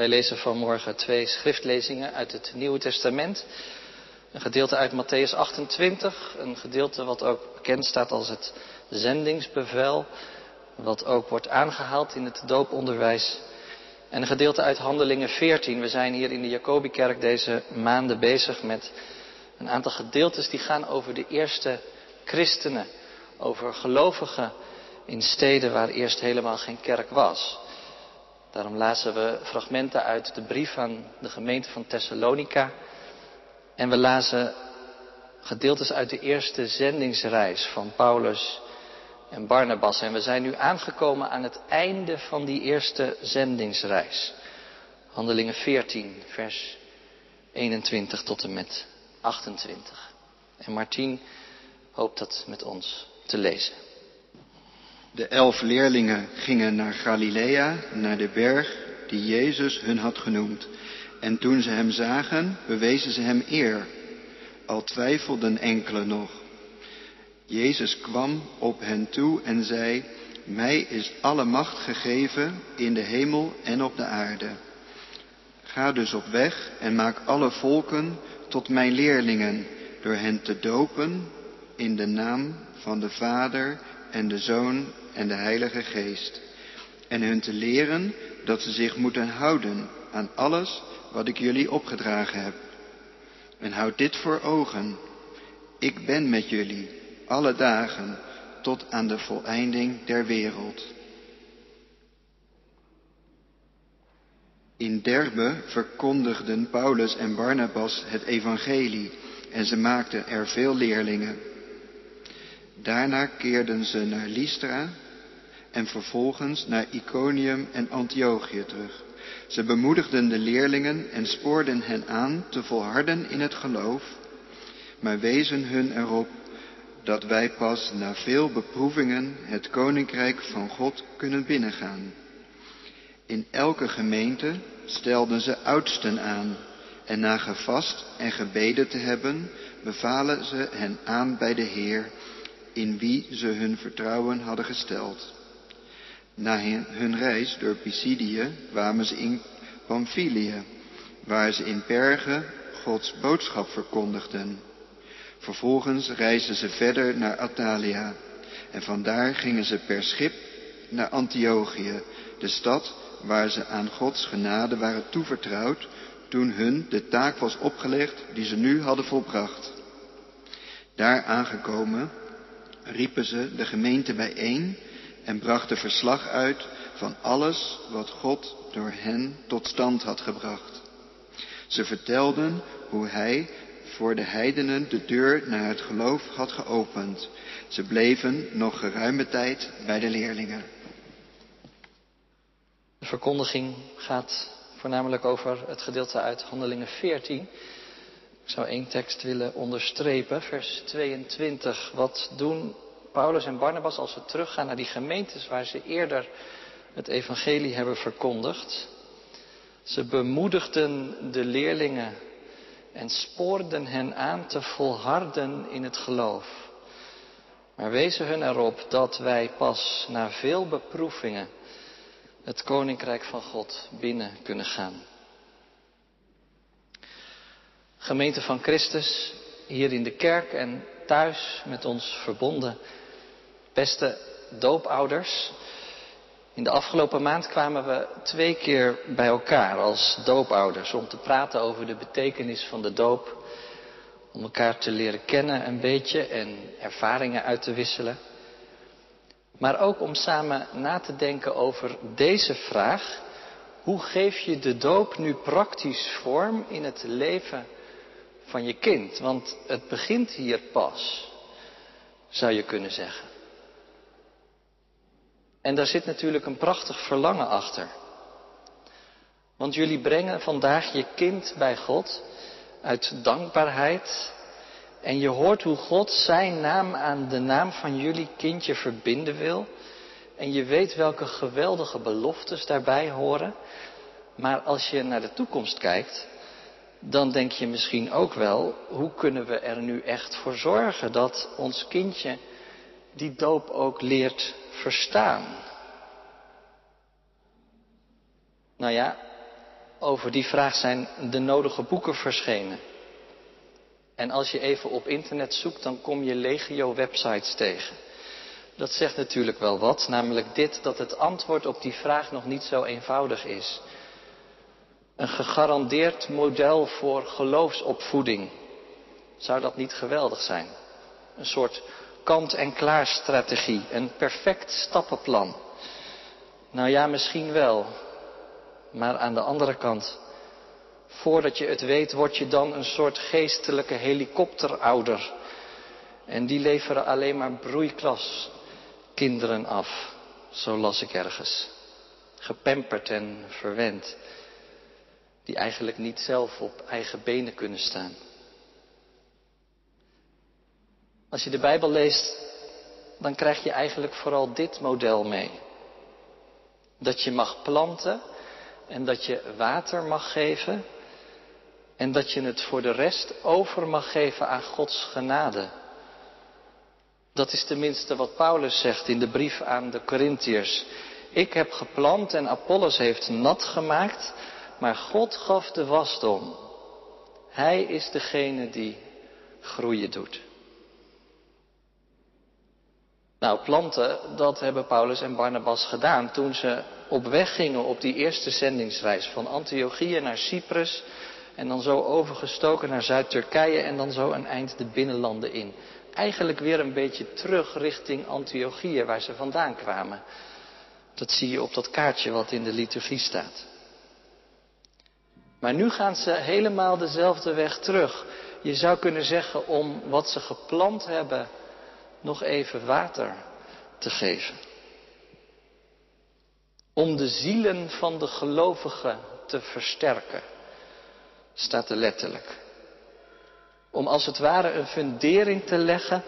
Wij lezen vanmorgen twee schriftlezingen uit het Nieuwe Testament. Een gedeelte uit Matthäus 28, een gedeelte wat ook bekend staat als het zendingsbevel, wat ook wordt aangehaald in het dooponderwijs. En een gedeelte uit Handelingen 14. We zijn hier in de Jacobikerk deze maanden bezig met een aantal gedeeltes die gaan over de eerste christenen, over gelovigen in steden waar eerst helemaal geen kerk was. Daarom lazen we fragmenten uit de brief aan de gemeente van Thessalonica. En we lazen gedeeltes uit de eerste zendingsreis van Paulus en Barnabas. En we zijn nu aangekomen aan het einde van die eerste zendingsreis. Handelingen 14, vers 21 tot en met 28. En Martien hoopt dat met ons te lezen. De elf leerlingen gingen naar Galilea, naar de berg die Jezus hun had genoemd. En toen ze hem zagen, bewezen ze hem eer. Al twijfelden enkele nog. Jezus kwam op hen toe en zei, Mij is alle macht gegeven in de hemel en op de aarde. Ga dus op weg en maak alle volken tot mijn leerlingen, door hen te dopen in de naam van de Vader en de Zoon en de Heilige Geest. En hun te leren dat ze zich moeten houden aan alles wat ik jullie opgedragen heb. En houd dit voor ogen. Ik ben met jullie alle dagen tot aan de voleinding der wereld. In Derbe verkondigden Paulus en Barnabas het evangelie en ze maakten er veel leerlingen. Daarna keerden ze naar Lystra en vervolgens naar Iconium en Antiochië terug. Ze bemoedigden de leerlingen en spoorden hen aan te volharden in het geloof, maar wezen hun erop dat wij pas na veel beproevingen het koninkrijk van God kunnen binnengaan. In elke gemeente stelden ze oudsten aan en na gevast en gebeden te hebben, bevalen ze hen aan bij de Heer, in wie ze hun vertrouwen hadden gesteld. Na hun reis door Pisidië kwamen ze in Pamphylië, waar ze in Perge Gods boodschap verkondigden. Vervolgens reisden ze verder naar Atalia en vandaar gingen ze per schip naar Antiochië, de stad waar ze aan Gods genade waren toevertrouwd toen hun de taak was opgelegd die ze nu hadden volbracht. Daar aangekomen riepen ze de gemeente bijeen en brachten verslag uit van alles wat God door hen tot stand had gebracht. Ze vertelden hoe hij voor de heidenen de deur naar het geloof had geopend. Ze bleven nog geruime tijd bij de leerlingen. De verkondiging gaat voornamelijk over het gedeelte uit Handelingen 14. Ik zou één tekst willen onderstrepen, vers 22. Wat doen Paulus en Barnabas als ze teruggaan naar die gemeentes waar ze eerder het evangelie hebben verkondigd? Ze bemoedigden de leerlingen en spoorden hen aan te volharden in het geloof. Maar wezen hun erop dat wij pas na veel beproevingen het koninkrijk van God binnen kunnen gaan. Gemeente van Christus, hier in de kerk en thuis met ons verbonden. Beste doopouders, in de afgelopen maand kwamen we twee keer bij elkaar als doopouders om te praten over de betekenis van de doop, om elkaar te leren kennen een beetje en ervaringen uit te wisselen. Maar ook om samen na te denken over deze vraag. Hoe geef je de doop nu praktisch vorm in het leven van je kind? Want het begint hier pas, zou je kunnen zeggen. En daar zit natuurlijk een prachtig verlangen achter. Want jullie brengen vandaag je kind bij God uit dankbaarheid. En je hoort hoe God zijn naam aan de naam van jullie kindje verbinden wil. En je weet welke geweldige beloftes daarbij horen. Maar als je naar de toekomst kijkt, dan denk je misschien ook wel, hoe kunnen we er nu echt voor zorgen dat ons kindje die doop ook leert verstaan. Nou ja, Over die vraag zijn de nodige boeken verschenen. En als je even op internet zoekt, dan kom je legio websites tegen. Dat zegt natuurlijk wel wat, namelijk dit, dat het antwoord op die vraag nog niet zo eenvoudig is. Een gegarandeerd model voor geloofsopvoeding. Zou dat niet geweldig zijn? Een soort kant-en-klaar strategie, een perfect stappenplan. Nou ja, misschien wel. Maar aan de andere kant, voordat je het weet, word je dan een soort geestelijke helikopterouder. En die leveren alleen maar broeiklas kinderen af. Zo las ik ergens. Gepemperd en verwend. Die eigenlijk niet zelf op eigen benen kunnen staan. Als je de Bijbel leest, dan krijg je eigenlijk vooral dit model mee. Dat je mag planten en dat je water mag geven en dat je het voor de rest over mag geven aan Gods genade. Dat is tenminste wat Paulus zegt in de brief aan de Corinthiërs. Ik heb geplant en Apollos heeft nat gemaakt, maar God gaf de wasdom. Hij is degene die groeien doet. Nou, planten, dat hebben Paulus en Barnabas gedaan toen ze op weg gingen op die eerste zendingsreis van Antiochië naar Cyprus en dan zo overgestoken naar Zuid-Turkije en dan zo een eind de binnenlanden in. Eigenlijk weer een beetje terug richting Antiochië waar ze vandaan kwamen. Dat zie je op dat kaartje wat in de liturgie staat. Maar nu gaan ze helemaal dezelfde weg terug. Je zou kunnen zeggen om wat ze geplant hebben nog even water te geven. Om de zielen van de gelovigen te versterken, staat er letterlijk. Om als het ware een fundering te leggen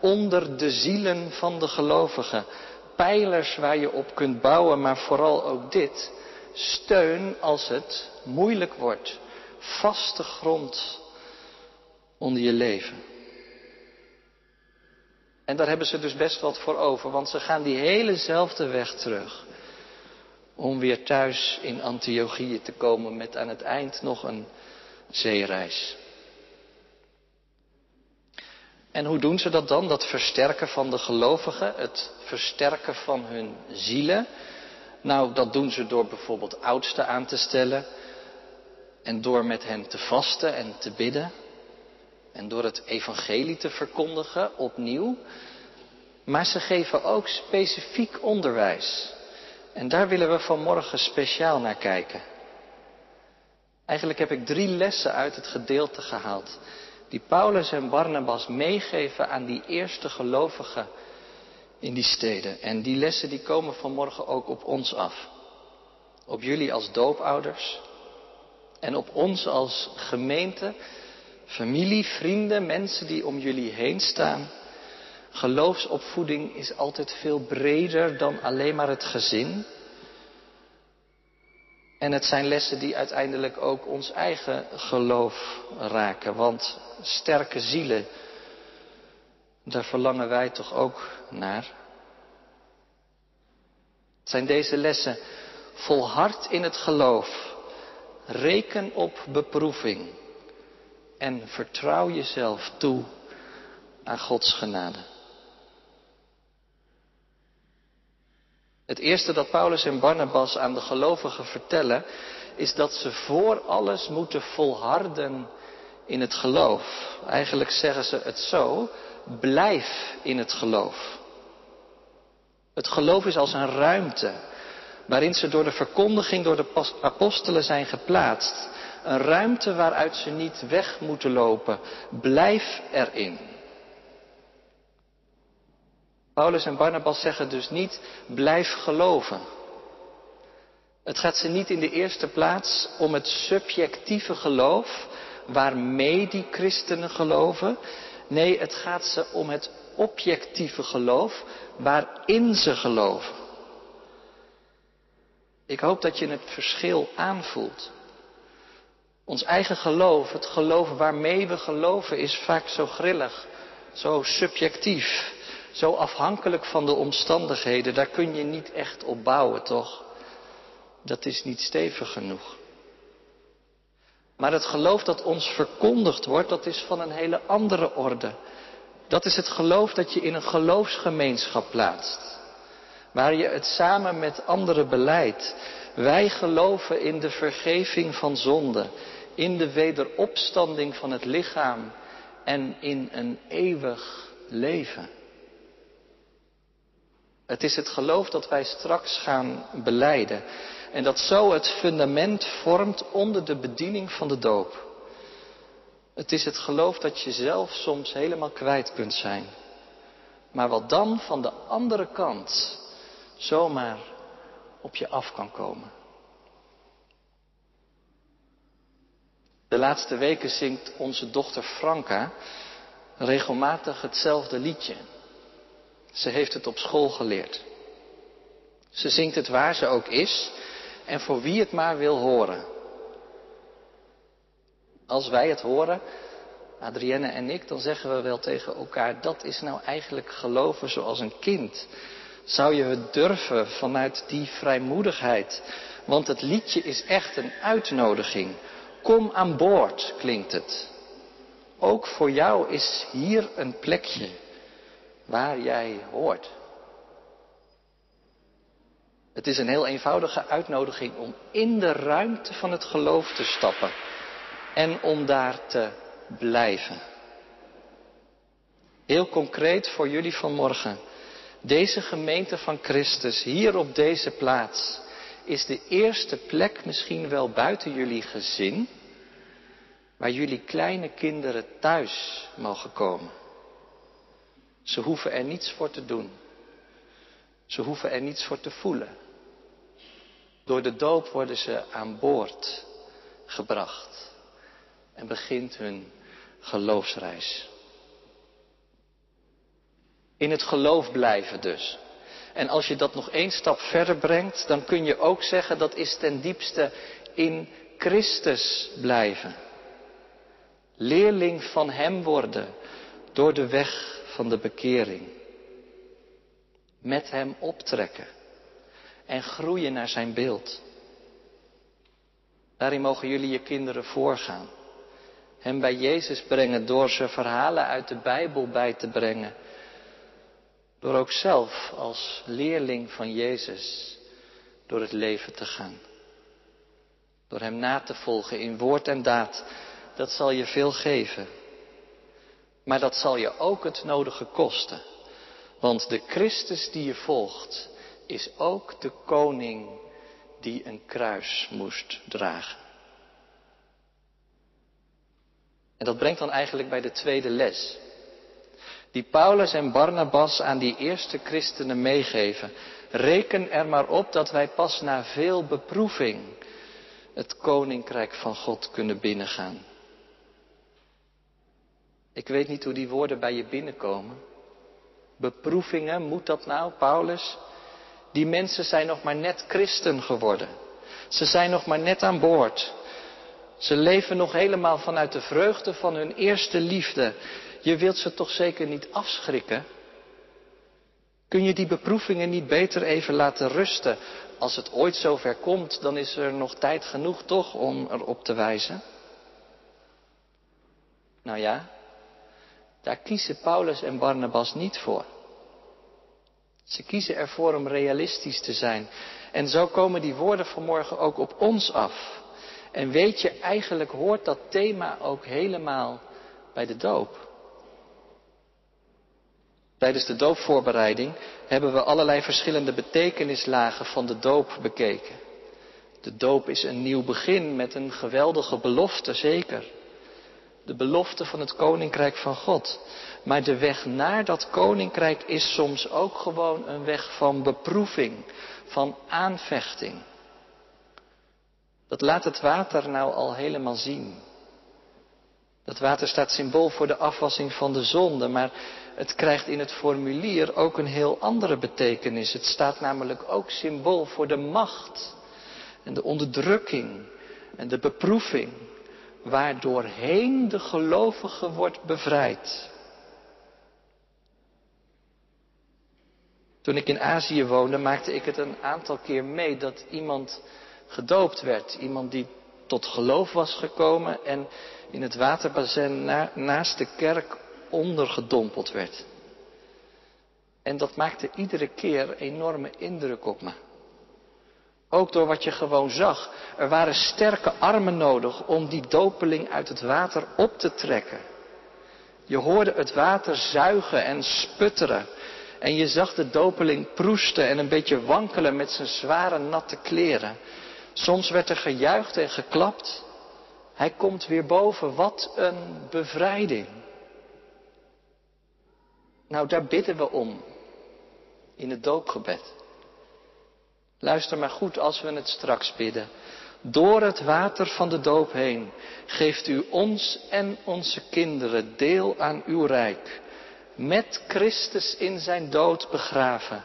onder de zielen van de gelovigen. Pijlers waar je op kunt bouwen, maar vooral ook dit. Steun als het moeilijk wordt. Vaste grond onder je leven. En daar hebben ze dus best wat voor over, want ze gaan die helezelfde weg terug. Om weer thuis in Antiochië te komen met aan het eind nog een zeereis. En hoe doen ze dat dan? Dat versterken van de gelovigen, het versterken van hun zielen. Nou, dat doen ze door bijvoorbeeld oudsten aan te stellen en door met hen te vasten en te bidden. En door het evangelie te verkondigen opnieuw. Maar ze geven ook specifiek onderwijs. En daar willen we vanmorgen speciaal naar kijken. Eigenlijk heb ik drie lessen uit het gedeelte gehaald. Die Paulus en Barnabas meegeven aan die eerste gelovigen in die steden. En die lessen die komen vanmorgen ook op ons af. Op jullie als doopouders. En op ons als gemeente Familie, vrienden, mensen die om jullie heen staan. Geloofsopvoeding is altijd veel breder dan alleen maar het gezin. En het zijn lessen die uiteindelijk ook ons eigen geloof raken. Want sterke zielen, daar verlangen wij toch ook naar. Het zijn deze lessen. Volhard in het geloof. Reken op beproeving en vertrouw jezelf toe aan Gods genade. Het eerste dat Paulus en Barnabas aan de gelovigen vertellen, is dat ze voor alles moeten volharden in het geloof. Eigenlijk zeggen ze het zo, blijf in het geloof. Het geloof is als een ruimte waarin ze door de verkondiging door de apostelen zijn geplaatst. Een ruimte waaruit ze niet weg moeten lopen. Blijf erin. Paulus en Barnabas zeggen dus niet blijf geloven. Het gaat ze niet in de eerste plaats om het subjectieve geloof waarmee die christenen geloven. Nee, het gaat ze om het objectieve geloof waarin ze geloven. Ik hoop dat je het verschil aanvoelt. Ons eigen geloof, het geloof waarmee we geloven, is vaak zo grillig, zo subjectief, zo afhankelijk van de omstandigheden. Daar kun je niet echt op bouwen, toch? Dat is niet stevig genoeg. Maar het geloof dat ons verkondigd wordt, dat is van een hele andere orde. Dat is het geloof dat je in een geloofsgemeenschap plaatst. Waar je het samen met anderen beleidt. Wij geloven in de vergeving van zonde. In de wederopstanding van het lichaam. En in een eeuwig leven. Het is het geloof dat wij straks gaan beleiden. En dat zo het fundament vormt onder de bediening van de doop. Het is het geloof dat je zelf soms helemaal kwijt kunt zijn. Maar wat dan van de andere kant zomaar op je af kan komen. De laatste weken zingt onze dochter Franka regelmatig hetzelfde liedje. Ze heeft het op school geleerd. Ze zingt het waar ze ook is en voor wie het maar wil horen. Als wij het horen, Adrienne en ik, dan zeggen we wel tegen elkaar, dat is nou eigenlijk geloven zoals een kind. Zou je het durven vanuit die vrijmoedigheid? Want het liedje is echt een uitnodiging. Kom aan boord, klinkt het. Ook voor jou is hier een plekje waar jij hoort. Het is een heel eenvoudige uitnodiging om in de ruimte van het geloof te stappen en om daar te blijven. Heel concreet voor jullie vanmorgen. Deze gemeente van Christus hier op deze plaats is de eerste plek misschien wel buiten jullie gezin waar jullie kleine kinderen thuis mogen komen. Ze hoeven er niets voor te doen. Ze hoeven er niets voor te voelen. Door de doop worden ze aan boord gebracht en begint hun geloofsreis. In het geloof blijven dus. En als je dat nog één stap verder brengt, dan kun je ook zeggen dat is ten diepste in Christus blijven. Leerling van Hem worden door de weg van de bekering. Met Hem optrekken en groeien naar Zijn beeld. Daarin mogen jullie je kinderen voorgaan. Hem bij Jezus brengen door ze verhalen uit de Bijbel bij te brengen. Door ook zelf als leerling van Jezus door het leven te gaan. Door Hem na te volgen in woord en daad. Dat zal je veel geven. Maar dat zal je ook het nodige kosten. Want de Christus die je volgt is ook de koning die een kruis moest dragen. En dat brengt dan eigenlijk bij de tweede les. Die Paulus en Barnabas aan die eerste christenen meegeven. Reken er maar op dat wij pas na veel beproeving het koninkrijk van God kunnen binnengaan. Ik weet niet hoe die woorden bij je binnenkomen. Beproevingen, moet dat nou, Paulus? Die mensen zijn nog maar net christen geworden. Ze zijn nog maar net aan boord. Ze leven nog helemaal vanuit de vreugde van hun eerste liefde. Je wilt ze toch zeker niet afschrikken? Kun je die beproevingen niet beter even laten rusten? Als het ooit zover komt, dan is er nog tijd genoeg toch om erop te wijzen? Nou ja, daar kiezen Paulus en Barnabas niet voor. Ze kiezen ervoor om realistisch te zijn. En zo komen die woorden vanmorgen ook op ons af. En weet je, eigenlijk hoort dat thema ook helemaal bij de doop. Tijdens de doopvoorbereiding hebben we allerlei verschillende betekenislagen van de doop bekeken. De doop is een nieuw begin met een geweldige belofte, zeker. De belofte van het koninkrijk van God. Maar de weg naar dat koninkrijk is soms ook gewoon een weg van beproeving, van aanvechting. Dat laat het water nou al helemaal zien. Dat water staat symbool voor de afwassing van de zonde, maar het krijgt in het formulier ook een heel andere betekenis. Het staat namelijk ook symbool voor de macht en de onderdrukking en de beproeving, waardoorheen de gelovige wordt bevrijd. Toen ik in Azië woonde, maakte ik het een aantal keer mee dat iemand gedoopt werd. Iemand die tot geloof was gekomen en in het waterbassin naast de kerk ondergedompeld werd. En dat maakte iedere keer enorme indruk op me. Ook door wat je gewoon zag. Er waren sterke armen nodig om die dopeling uit het water op te trekken. Je hoorde het water zuigen en sputteren. En je zag de dopeling proesten en een beetje wankelen met zijn zware natte kleren. Soms werd er gejuicht en geklapt. Hij komt weer boven. Wat een bevrijding. Nou, daar bidden we om. In het doopgebed. Luister maar goed als we het straks bidden. Door het water van de doop heen geeft u ons en onze kinderen deel aan uw rijk. Met Christus in zijn dood begraven.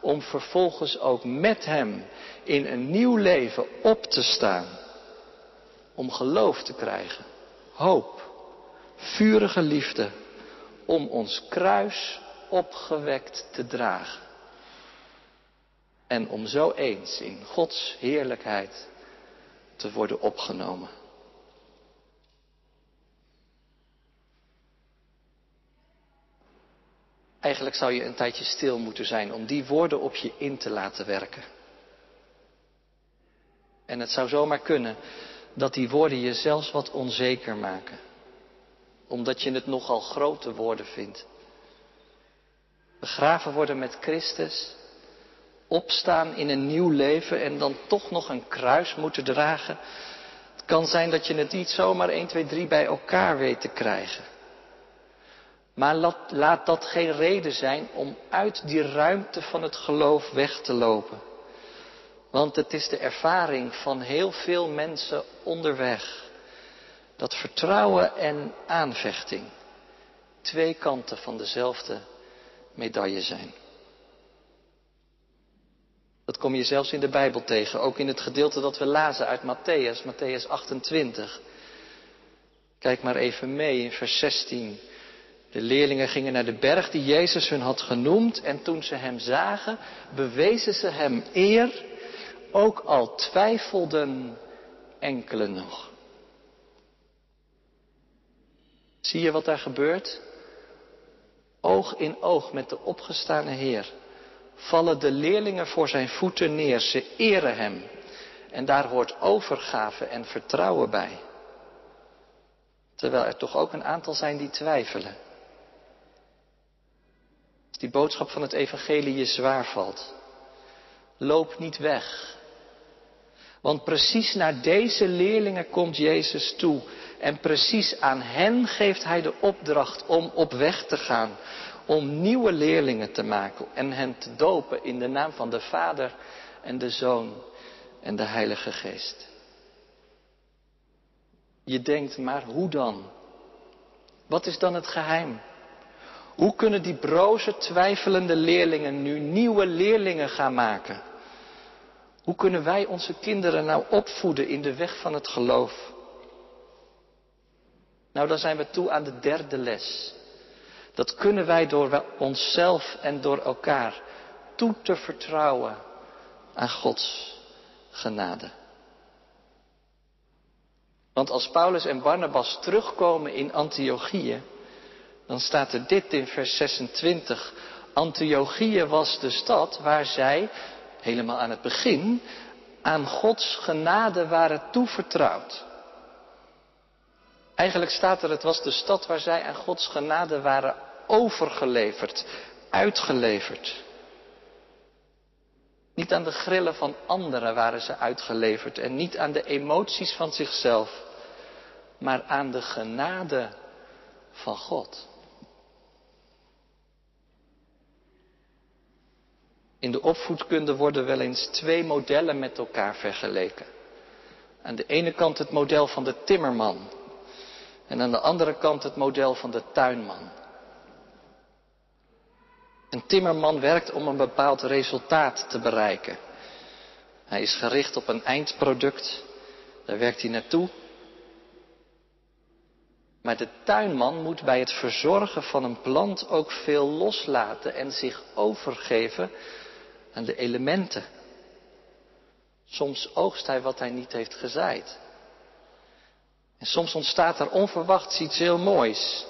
Om vervolgens ook met hem in een nieuw leven op te staan. Om geloof te krijgen. Hoop. Vurige liefde. Om ons kruis opgewekt te dragen. En om zo eens in Gods heerlijkheid te worden opgenomen. Eigenlijk zou je een tijdje stil moeten zijn om die woorden op je in te laten werken. En het zou zomaar kunnen dat die woorden je zelfs wat onzeker maken. Omdat je het nogal grote woorden vindt. Begraven worden met Christus opstaan in een nieuw leven en dan toch nog een kruis moeten dragen. Het kan zijn dat je het niet zomaar 1, 2, 3 bij elkaar weet te krijgen. Maar laat, laat dat geen reden zijn om uit die ruimte van het geloof weg te lopen. Want het is de ervaring van heel veel mensen onderweg. Dat vertrouwen en aanvechting twee kanten van dezelfde medaille zijn. Dat kom je zelfs in de Bijbel tegen, ook in het gedeelte dat we lazen uit Matthäus, Matthäus 28. Kijk maar even mee in vers 16. De leerlingen gingen naar de berg die Jezus hun had genoemd en toen ze hem zagen, bewezen ze hem eer, ook al twijfelden enkelen nog. Zie je wat daar gebeurt? Oog in oog met de opgestane Heer vallen de leerlingen voor zijn voeten neer. Ze eren hem. En daar hoort overgave en vertrouwen bij. Terwijl er toch ook een aantal zijn die twijfelen. Als die boodschap van het evangelie je zwaar valt, loop niet weg. Want precies naar deze leerlingen komt Jezus toe. En precies aan hen geeft hij de opdracht om op weg te gaan om nieuwe leerlingen te maken en hen te dopen in de naam van de Vader en de Zoon en de Heilige Geest. Je denkt, maar hoe dan? Wat is dan het geheim? Hoe kunnen die broze, twijfelende leerlingen nu nieuwe leerlingen gaan maken? Hoe kunnen wij onze kinderen nou opvoeden in de weg van het geloof? Nou, dan zijn we toe aan de derde les. Dat kunnen wij door onszelf en door elkaar toe te vertrouwen aan Gods genade. Want als Paulus en Barnabas terugkomen in Antiochië, dan staat er dit in vers 26. Antiochië was de stad waar zij, helemaal aan het begin, aan Gods genade waren toevertrouwd. Eigenlijk staat er, het was de stad waar zij aan Gods genade waren overgeleverd, uitgeleverd. Niet aan de grillen van anderen waren ze uitgeleverd en niet aan de emoties van zichzelf, maar aan de genade van God. In de opvoedkunde worden wel eens twee modellen met elkaar vergeleken. Aan de ene kant het model van de timmerman en aan de andere kant het model van de tuinman. Een timmerman werkt om een bepaald resultaat te bereiken. Hij is gericht op een eindproduct. Daar werkt hij naartoe. Maar de tuinman moet bij het verzorgen van een plant ook veel loslaten en zich overgeven aan de elementen. Soms oogst hij wat hij niet heeft gezaaid. En soms ontstaat er onverwachts iets heel moois,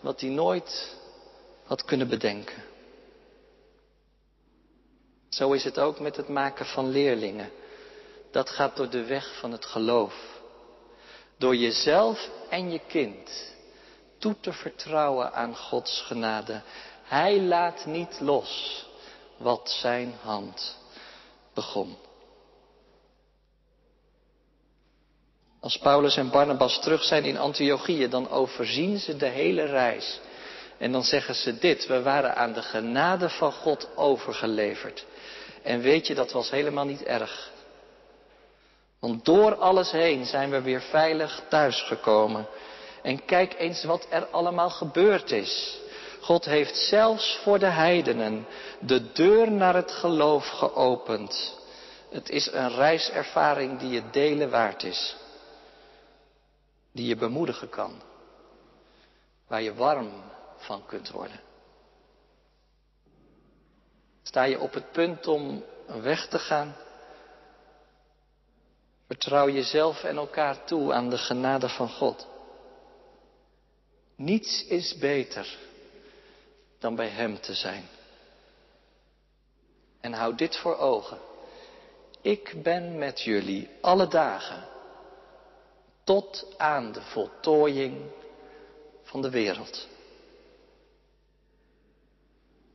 wat hij nooit had kunnen bedenken. Zo is het ook met het maken van leerlingen. Dat gaat door de weg van het geloof. Door jezelf en je kind toe te vertrouwen aan Gods genade. Hij laat niet los wat zijn hand begon. Als Paulus en Barnabas terug zijn in Antiochië, dan overzien ze de hele reis. En dan zeggen ze dit, we waren aan de genade van God overgeleverd. En weet je, dat was helemaal niet erg. Want door alles heen zijn we weer veilig thuisgekomen. En kijk eens wat er allemaal gebeurd is. God heeft zelfs voor de heidenen de deur naar het geloof geopend. Het is een reiservaring die je delen waard is. Die je bemoedigen kan. Waar je warm van kunt worden. Sta je op het punt om weg te gaan? Vertrouw jezelf en elkaar toe aan de genade van God. Niets is beter dan bij Hem te zijn. En houd dit voor ogen. Ik ben met jullie alle dagen tot aan de voltooiing van de wereld.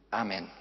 Amen.